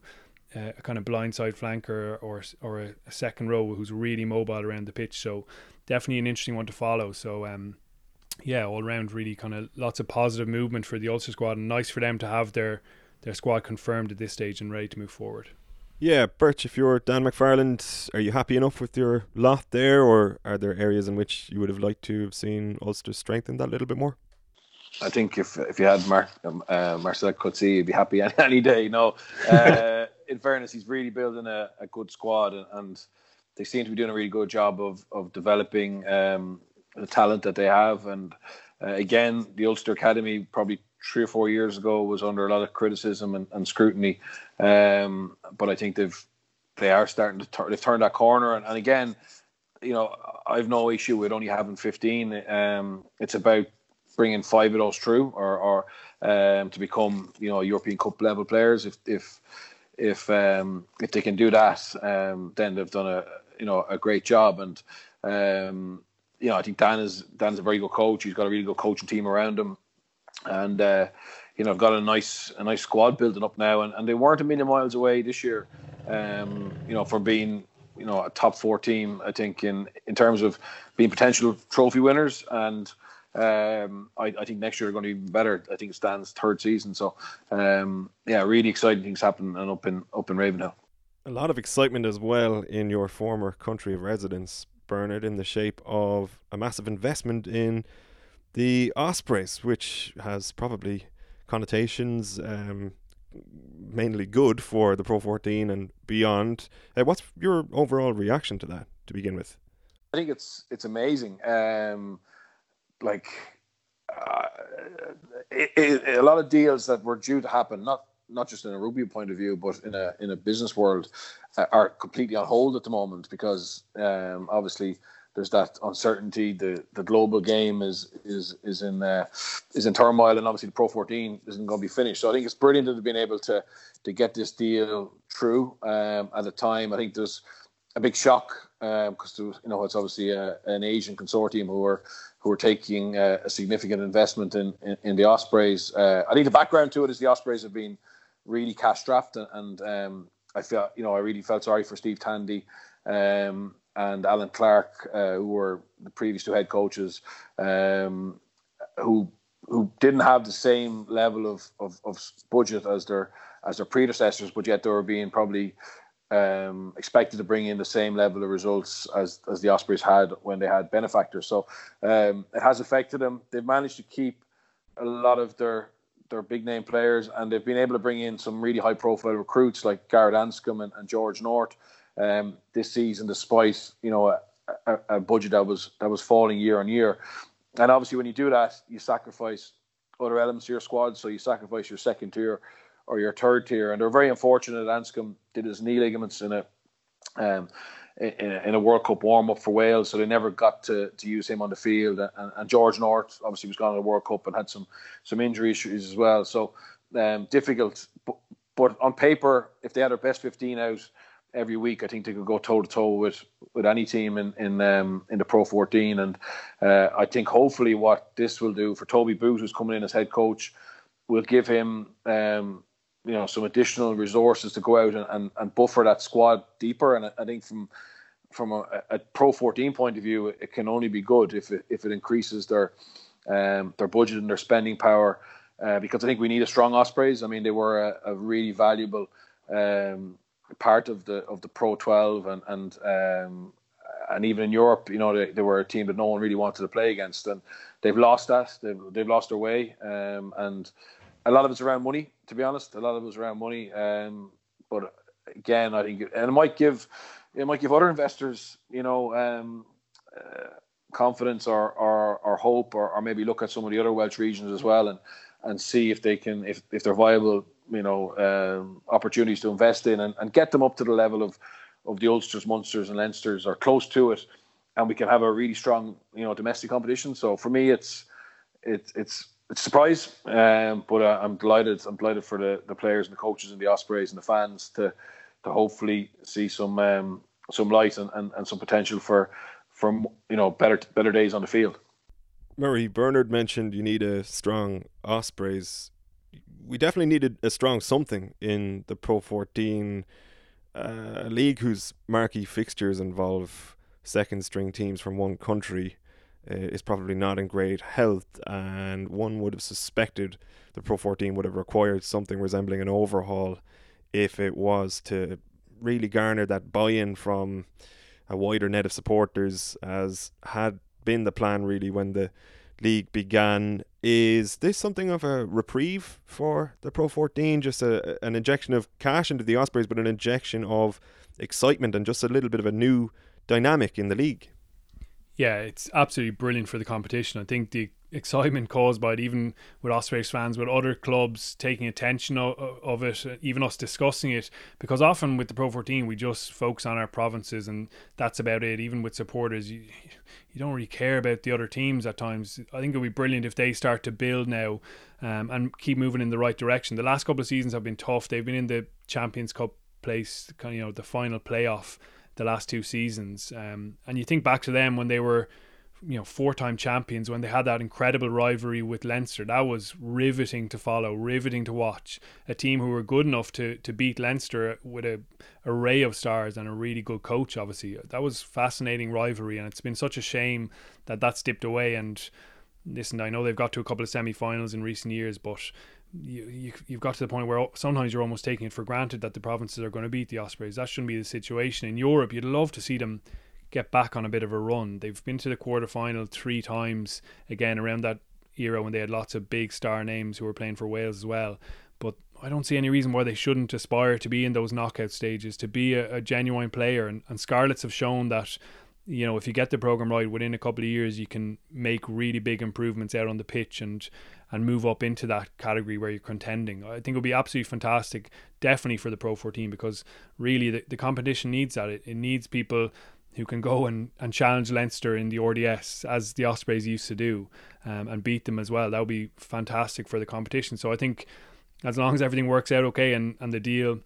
uh, a kind of blindside flanker or or a, a, second row who's really mobile around the pitch. So definitely an interesting one to follow. So um, yeah, all around really kind of lots of positive movement for the Ulster squad, and nice for them to have their their squad confirmed at this stage and ready to move forward. Yeah, Birch, if you're Dan McFarland, are you happy enough with your lot there, or are there areas in which you would have liked to have seen Ulster strengthen that a little bit more? I think if if you had Mar- um, uh, Marcell Coetzee, you'd be happy any, any day. No, uh, in fairness, he's really building a, a good squad, and, and, they seem to be doing a really good job of of developing um, the talent that they have. And uh, again, the Ulster Academy probably three or four years ago was under a lot of criticism and, and scrutiny. Um, but I think they've they are starting to turn they've turned that corner. And, and, again, you know, I've no issue with only having fifteen. Um, it's about bringing five of those through, or, or um, to become you know European Cup level players. If if if um, if they can do that, um, then they've done a you know a great job. And um, you know, I think Dan is Dan's a very good coach. He's got a really good coaching team around him and uh, you know I've got a nice a nice squad building up now, and, and they weren't a million miles away this year. Um, you know, from being you know a top four team, I think in in terms of being potential trophy winners, and um, I, I, think next year are going to be better. I think it stands third season, so um, yeah, really exciting things happening and up in up in Ravenhill. A lot of excitement as well in your former country of residence, Bernard, in the shape of a massive investment in the Ospreys, which has probably connotations um, mainly good for the Pro 14 and beyond. Uh, what's your overall reaction to that to begin with? I think it's it's amazing. Um, like uh, it, it, a lot of deals that were due to happen, not not just in a rugby point of view, but in a in a business world, uh, are completely on hold at the moment because um, obviously there's that uncertainty. The the global game is is is in uh, is in turmoil, and obviously the Pro 14 isn't going to be finished. So I think it's brilliant that they've been able to to get this deal through um, at a time. I think there's a big shock because um, you know it's obviously a, an Asian consortium who are who are taking a, a significant investment in in, in the Ospreys. Uh, I think the background to it is the Ospreys have been really cash strapped, and, and um, I feel you know I really felt sorry for Steve Tandy. Um, and Allen Clarke, uh, who were the previous two head coaches, um, who who didn't have the same level of, of, of, budget as their as their predecessors, but yet they were being probably um, expected to bring in the same level of results as as the Ospreys had when they had benefactors. So um, it has affected them. They've managed to keep a lot of their their big name players, and they've been able to bring in some really high profile recruits like Gareth Anscombe and, and George North um, this season, despite you know a, a, a, budget that was that was falling year on year. And obviously, when you do that, you sacrifice other elements of your squad, so you sacrifice your second tier or your third tier. And they're very unfortunate. Anscombe did his knee ligaments in a um, in in a World Cup warm up for Wales, so they never got to, to use him on the field. And, and George North obviously was gone to the World Cup and had some some injury issues as well. So um, difficult, but, but on paper, if they had their best 15 out every week, I think they could go toe to toe with with any team in in um, in the Pro 14. And uh, I think hopefully what this will do for Toby Booth, who's coming in as head coach, will give him um, you know some additional resources to go out and, and, and buffer that squad deeper. And I, I think from from a, a, Pro 14 point of view, it can only be good if it, if it increases their um, their budget and their spending power. Uh, because I think we need a strong Ospreys. I mean, they were a, a really valuable um, part of the of the Pro 12 and and um, and even in Europe, you know, they, they were a team that no one really wanted to play against, and they've lost that. They've they've lost their way, um, and a lot of it's around money. To be honest, a lot of it's around money. Um, but again, I think and it might give it might give other investors, you know, um, uh, confidence or, or, or hope, or, or maybe look at some of the other Welsh regions as well, and and see if they can if if they're viable you know um, opportunities to invest in and, and get them up to the level of of the Ulsters, Munsters, and Leinsters or close to it, and we can have a really strong you know domestic competition. So for me, it's it's it's it's a surprise, um, but uh, I'm delighted. I'm delighted for the, the players and the coaches and the Ospreys and the fans to to hopefully see some um, some light and, and, and some potential for from you know better better days on the field. Murray Bernard mentioned you need a strong Ospreys we definitely needed a strong something in the Pro 14 uh, league whose marquee fixtures involve second string teams from one country uh, is probably not in great health, and one would have suspected the Pro 14 would have required something resembling an overhaul if it was to really garner that buy in from a wider net of supporters, as had been the plan really when the league began. Is this something of a reprieve for the Pro 14? Just a, an injection of cash into the Ospreys, but an injection of excitement and just a little bit of a new dynamic in the league? Yeah, it's absolutely brilliant for the competition. I think the excitement caused by it, even with Ospreys fans, with other clubs taking attention of, of it, even us discussing it, because often with the Pro 14 we just focus on our provinces and that's about it. Even with supporters, you you don't really care about the other teams at times. I think it would be brilliant if they start to build now um, and keep moving in the right direction. The last couple of seasons have been tough. They've been in the Champions Cup place, kind of you know the final playoff the last two seasons, um, and you think back to them when they were you know four-time champions when they had that incredible rivalry with Leinster. That was riveting to follow, riveting to watch. A team who were good enough to to beat Leinster with a array of stars and a really good coach. Obviously, that was fascinating rivalry, and it's been such a shame that that's dipped away. And listen, I know they've got to a couple of semi-finals in recent years, but you, you you've got to the point where sometimes you're almost taking it for granted that the provinces are going to beat the Ospreys. That shouldn't be the situation in Europe. You'd love to see them get back on a bit of a run. They've been to the quarterfinal three times again around that era when they had lots of big star names who were playing for Wales as well. But I don't see any reason why they shouldn't aspire to be in those knockout stages, to be a, a genuine player. And, and Scarlets have shown that, you know, if you get the program right within a couple of years, you can make really big improvements out on the pitch and and move up into that category where you're contending. I think it would be absolutely fantastic, definitely for the Pro 14, because really the, the competition needs that. It, it needs people who can go and, and challenge Leinster in the RDS as the Ospreys used to do um, and beat them as well. That would be fantastic for the competition. So I think as long as everything works out okay and, and the deal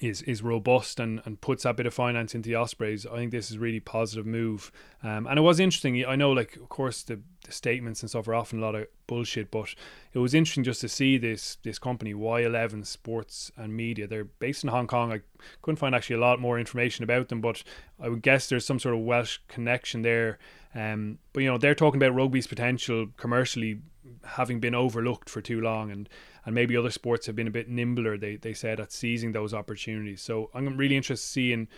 is is robust and, and puts that bit of finance into the Ospreys, I think this is a really positive move. Um, and it was interesting. I know, like, of course, the, the statements and stuff are often a lot of bullshit, but it was interesting just to see this this company Y11 Sports and Media. They're based in Hong Kong. I couldn't find actually a lot more information about them, but I would guess there's some sort of Welsh connection there. Um, but you know, they're talking about rugby's potential commercially having been overlooked for too long and and maybe other sports have been a bit nimbler they they said at seizing those opportunities. So i'm really interested to see in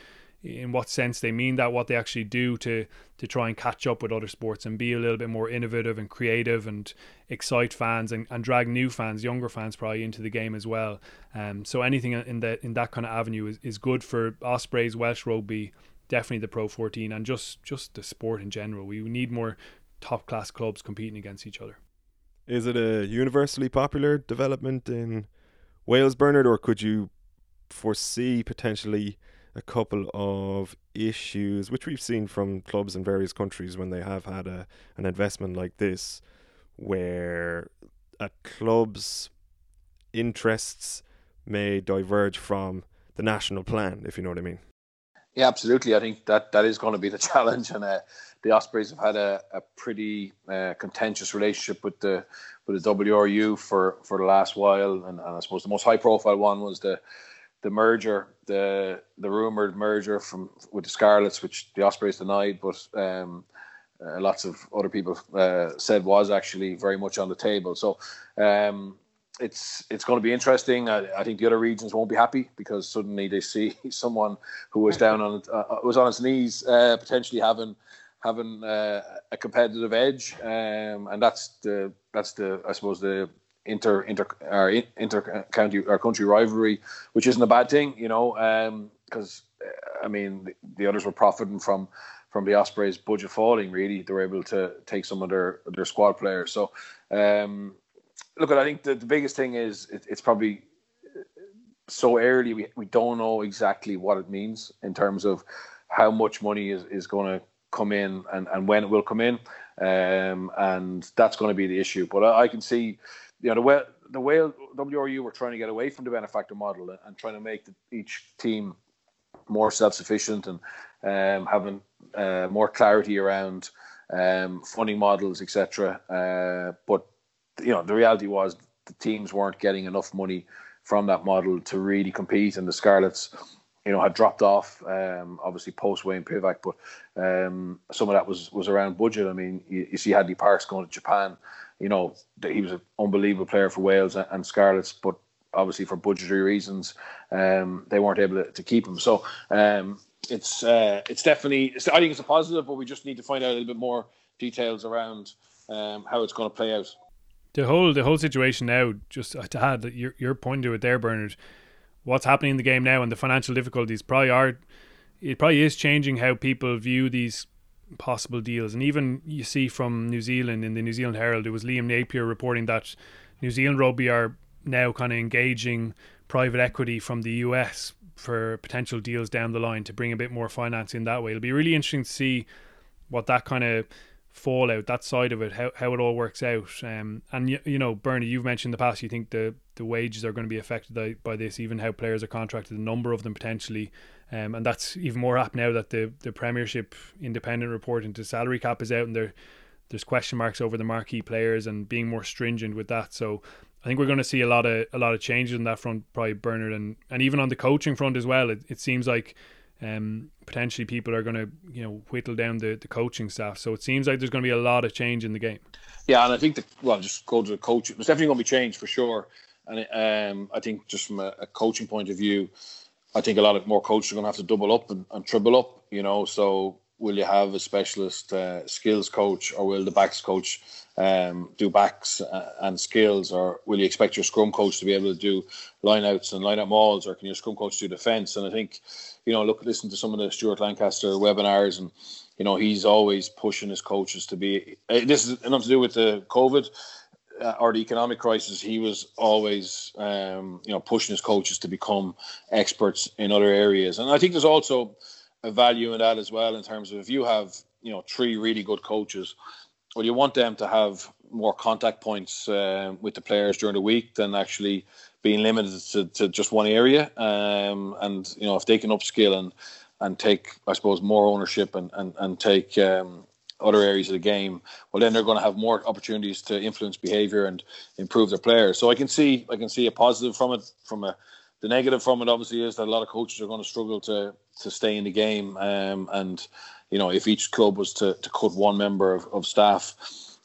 in what sense they mean that what they actually do to to try and catch up with other sports and be a little bit more innovative and creative and excite fans and, and drag new fans younger fans probably into the game as well. Um so anything in that in that kind of avenue is, is good for ospreys welsh rugby definitely the pro 14 and just just the sport in general. We need more top class clubs competing against each other Is it a universally popular development in Wales, Bernard, or could you foresee potentially a couple of issues, which we've seen from clubs in various countries when they have had a an investment like this, where a club's interests may diverge from the national plan, if you know what I mean. Yeah, absolutely. I think that that is going to be the challenge, and uh, the Ospreys have had a, a pretty uh, contentious relationship with the with the WRU for, for the last while, and, and I suppose the most high profile one was the the merger, the the rumored merger from with the Scarlets, which the Ospreys denied, but um, uh, lots of other people uh, said was actually very much on the table. So um, it's it's going to be interesting. I, I, think the other regions won't be happy because suddenly they see someone who was down on uh, was on his knees uh, potentially having having uh, a competitive edge, um, and that's the that's the I suppose the inter inter our inter county our country rivalry, which isn't a bad thing, you know, because um, I mean the, the, others were profiting from from the Ospreys budget falling. Really, they were able to take some of their their squad players. So, um, look, I think the, the biggest thing is it, it's probably so early. We we don't know exactly what it means in terms of how much money is, is going to come in and, and when it will come in. Um, and that's going to be the issue. But I, I can see, you know, the way the way WRU were trying to get away from the benefactor model and, and trying to make the, each team more self-sufficient and um, having uh, more clarity around um, funding models, etc. Uh, but you know, the reality was the teams weren't getting enough money from that model to really compete, and the Scarlets you know, had dropped off, um, obviously post Wayne Pivac, but um, some of that was was around budget. I mean, you, you see Hadleigh Parkes going to Japan, you know, he was an unbelievable player for Wales and, and Scarlets, but obviously for budgetary reasons, um, they weren't able to, to keep him. So um, it's uh, it's definitely, it's, I think it's a positive, but we just need to find out a little bit more details around um, how it's going to play out. The whole the whole situation now, just to add your your point to it there, Bernard what's happening in the game now and the financial difficulties probably are it probably is changing how people view these possible deals. And even you see from New Zealand in the New Zealand Herald, it was Liam Napier reporting that New Zealand rugby are now kind of engaging private equity from the US for potential deals down the line to bring a bit more finance in that way. It'll be really interesting to see what that kind of fallout, that side of it, how, how it all works out. Um, and you, you know, Bernie, you've mentioned in the past you think the the wages are going to be affected by, by this, even how players are contracted, the number of them potentially. Um, and that's even more apt now that the the Premiership independent report into salary cap is out, and there there's question marks over the marquee players and being more stringent with that. So I think we're going to see a lot of a lot of changes on that front, probably Bernard, and and even on the coaching front as well. It, it seems like um, potentially people are going to you know whittle down the, the coaching staff. So it seems like there's going to be a lot of change in the game. Yeah, and I think that well, just go to the coach. There's definitely going to be change for sure, and um, I think just from a, a, coaching point of view, I think a lot of more coaches are going to have to double up and, and triple up. You know, so will you have a specialist uh, skills coach or will the backs coach um, do backs uh, and skills or will you expect your scrum coach to be able to do lineouts and lineout mauls or can your scrum coach do defence and I think you know, look, listen to some of the Stuart Lancaster webinars, and you know, he's always pushing his coaches to be. Uh, this is nothing to do with the COVID uh, or the economic crisis. He was always, um, you know, pushing his coaches to become experts in other areas, and I think there's also a value in that as well. In terms of if you have, you know, three really good coaches, well, you want them to have more contact points uh, with the players during the week than actually being limited to, to just one area. Um, and you know, if they can upskill and and take, I suppose, more ownership and and and take um, other areas of the game, well, then they're going to have more opportunities to influence behaviour and improve their players. So I can see I can see a positive from it. From a the negative from it, obviously, is that a lot of coaches are going to struggle to to stay in the game. Um, and you know, if each club was to to cut one member of, of staff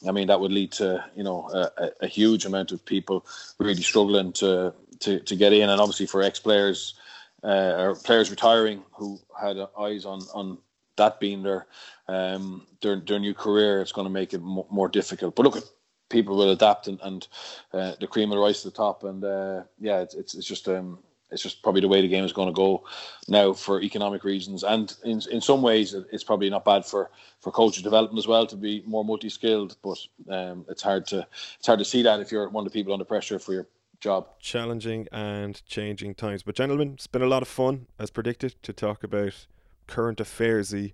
I mean, that would lead to you know a, a huge amount of people really struggling to to, to get in, and obviously for ex players uh, or players retiring who had eyes on on that being their um, their their new career, it's going to make it more, more difficult. But look, people will adapt, and, and uh, the cream will rise to the top, and uh, yeah, it's, it's it's just um, it's just probably the way the game is going to go now for economic reasons, and in in some ways it's probably not bad for for coaches development as well to be more multi skilled. But um, it's hard to it's hard to see that if you're one of the people under pressure for your job. Challenging and changing times. But, gentlemen, it's been a lot of fun, as predicted, to talk about current affairsy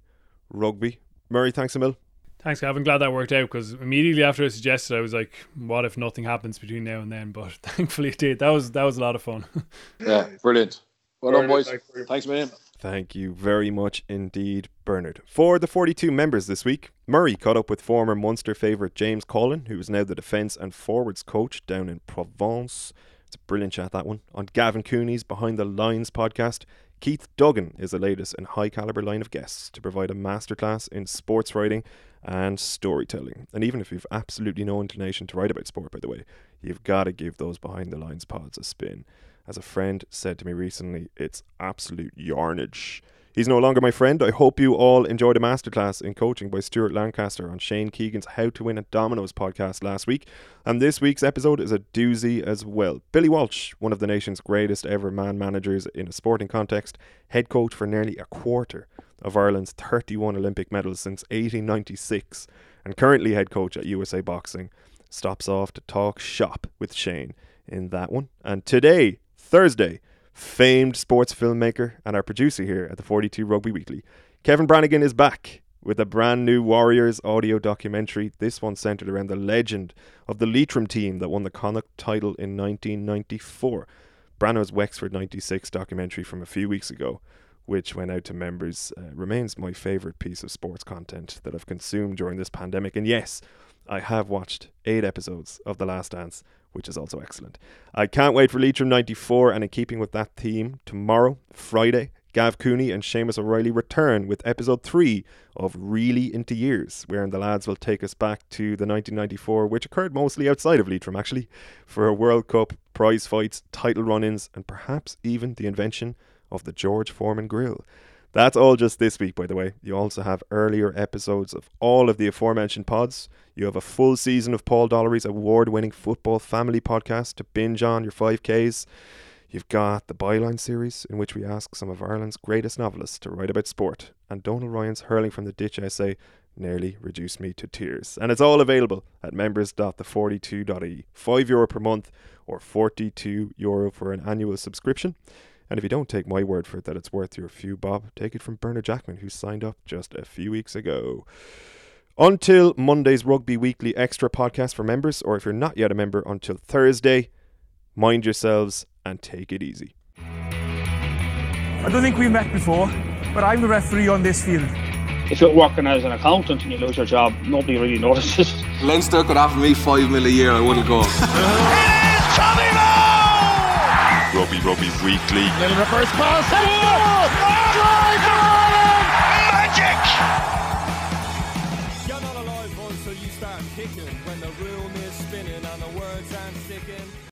rugby. Murray, thanks a mil. Thanks, Gavin. Glad that worked out because immediately after I suggested, I was like, "What if nothing happens between now and then?" But thankfully, it did. That was that was a lot of fun. yeah, brilliant. Well done, boys. Thanks, man. Thank you very much indeed, Bernard. For the 42 members this week, Murray caught up with former Munster favourite James Coughlan, who is now the defence and forwards coach down in Provence. It's a brilliant chat, that one. On Gavin Cooney's Behind the Lines podcast, Keith Duggan is the latest in high caliber line of guests to provide a masterclass in sports writing and storytelling. And even if you've absolutely no inclination to write about sport, by the way, you've got to give those Behind the Lines pods a spin. As a friend said to me recently, it's absolute yarnage. He's no longer my friend. I hope you all enjoyed a masterclass in coaching by Stuart Lancaster on Shane Keegan's How to Win at Dominoes podcast last week. And this week's episode is a doozy as well. Billy Walsh, one of the nation's greatest ever man managers in a sporting context, head coach for nearly a quarter of Ireland's 31 Olympic medals since 1896, and currently head coach at USA Boxing, stops off to talk shop with Shane in that one. And today, Thursday, famed sports filmmaker and our producer here at the 42 Rugby Weekly, Kevin Brannigan is back with a brand new Warriors audio documentary. This one centered around the legend of the Leitrim team that won the Connacht title in 1994. Brano's Wexford 96 documentary from a few weeks ago, which went out to members, uh, remains my favourite piece of sports content that I've consumed during this pandemic. And yes, I have watched eight episodes of The Last Dance which is also excellent. I can't wait for Leitrim 94, and in keeping with that theme, tomorrow, Friday, Gav Cooney and Séamas O'Reilly return with episode 3 of Really Into Years, wherein the lads will take us back to the 1994, which occurred mostly outside of Leitrim actually, for a World Cup, prize fights, title run ins, and perhaps even the invention of the George Foreman grill. That's all just this week, by the way. You also have earlier episodes of all of the aforementioned pods. You have a full season of Paul Dollery's award winning football family podcast to binge on your 5Ks. You've got the Byline series, in which we ask some of Ireland's greatest novelists to write about sport, and Donal Ryan's Hurling from the Ditch essay nearly reduced me to tears. And it's all available at members.the42.e. €5 Euro per month or €42 Euro for an annual subscription. And if you don't take my word for it that it's worth your few bob, take it from Bernard Jackman, who signed up just a few weeks ago. Until Monday's Rugby Weekly Extra podcast for members, or if you're not yet a member, until Thursday, mind yourselves and take it easy. I don't think we've met before, but I'm the referee on this field. If you're working as an accountant and you lose your job, nobody really notices. Leinster could offer me five mil a year, I wouldn't go. Rugby Rugby Weekly. Little reverse pass.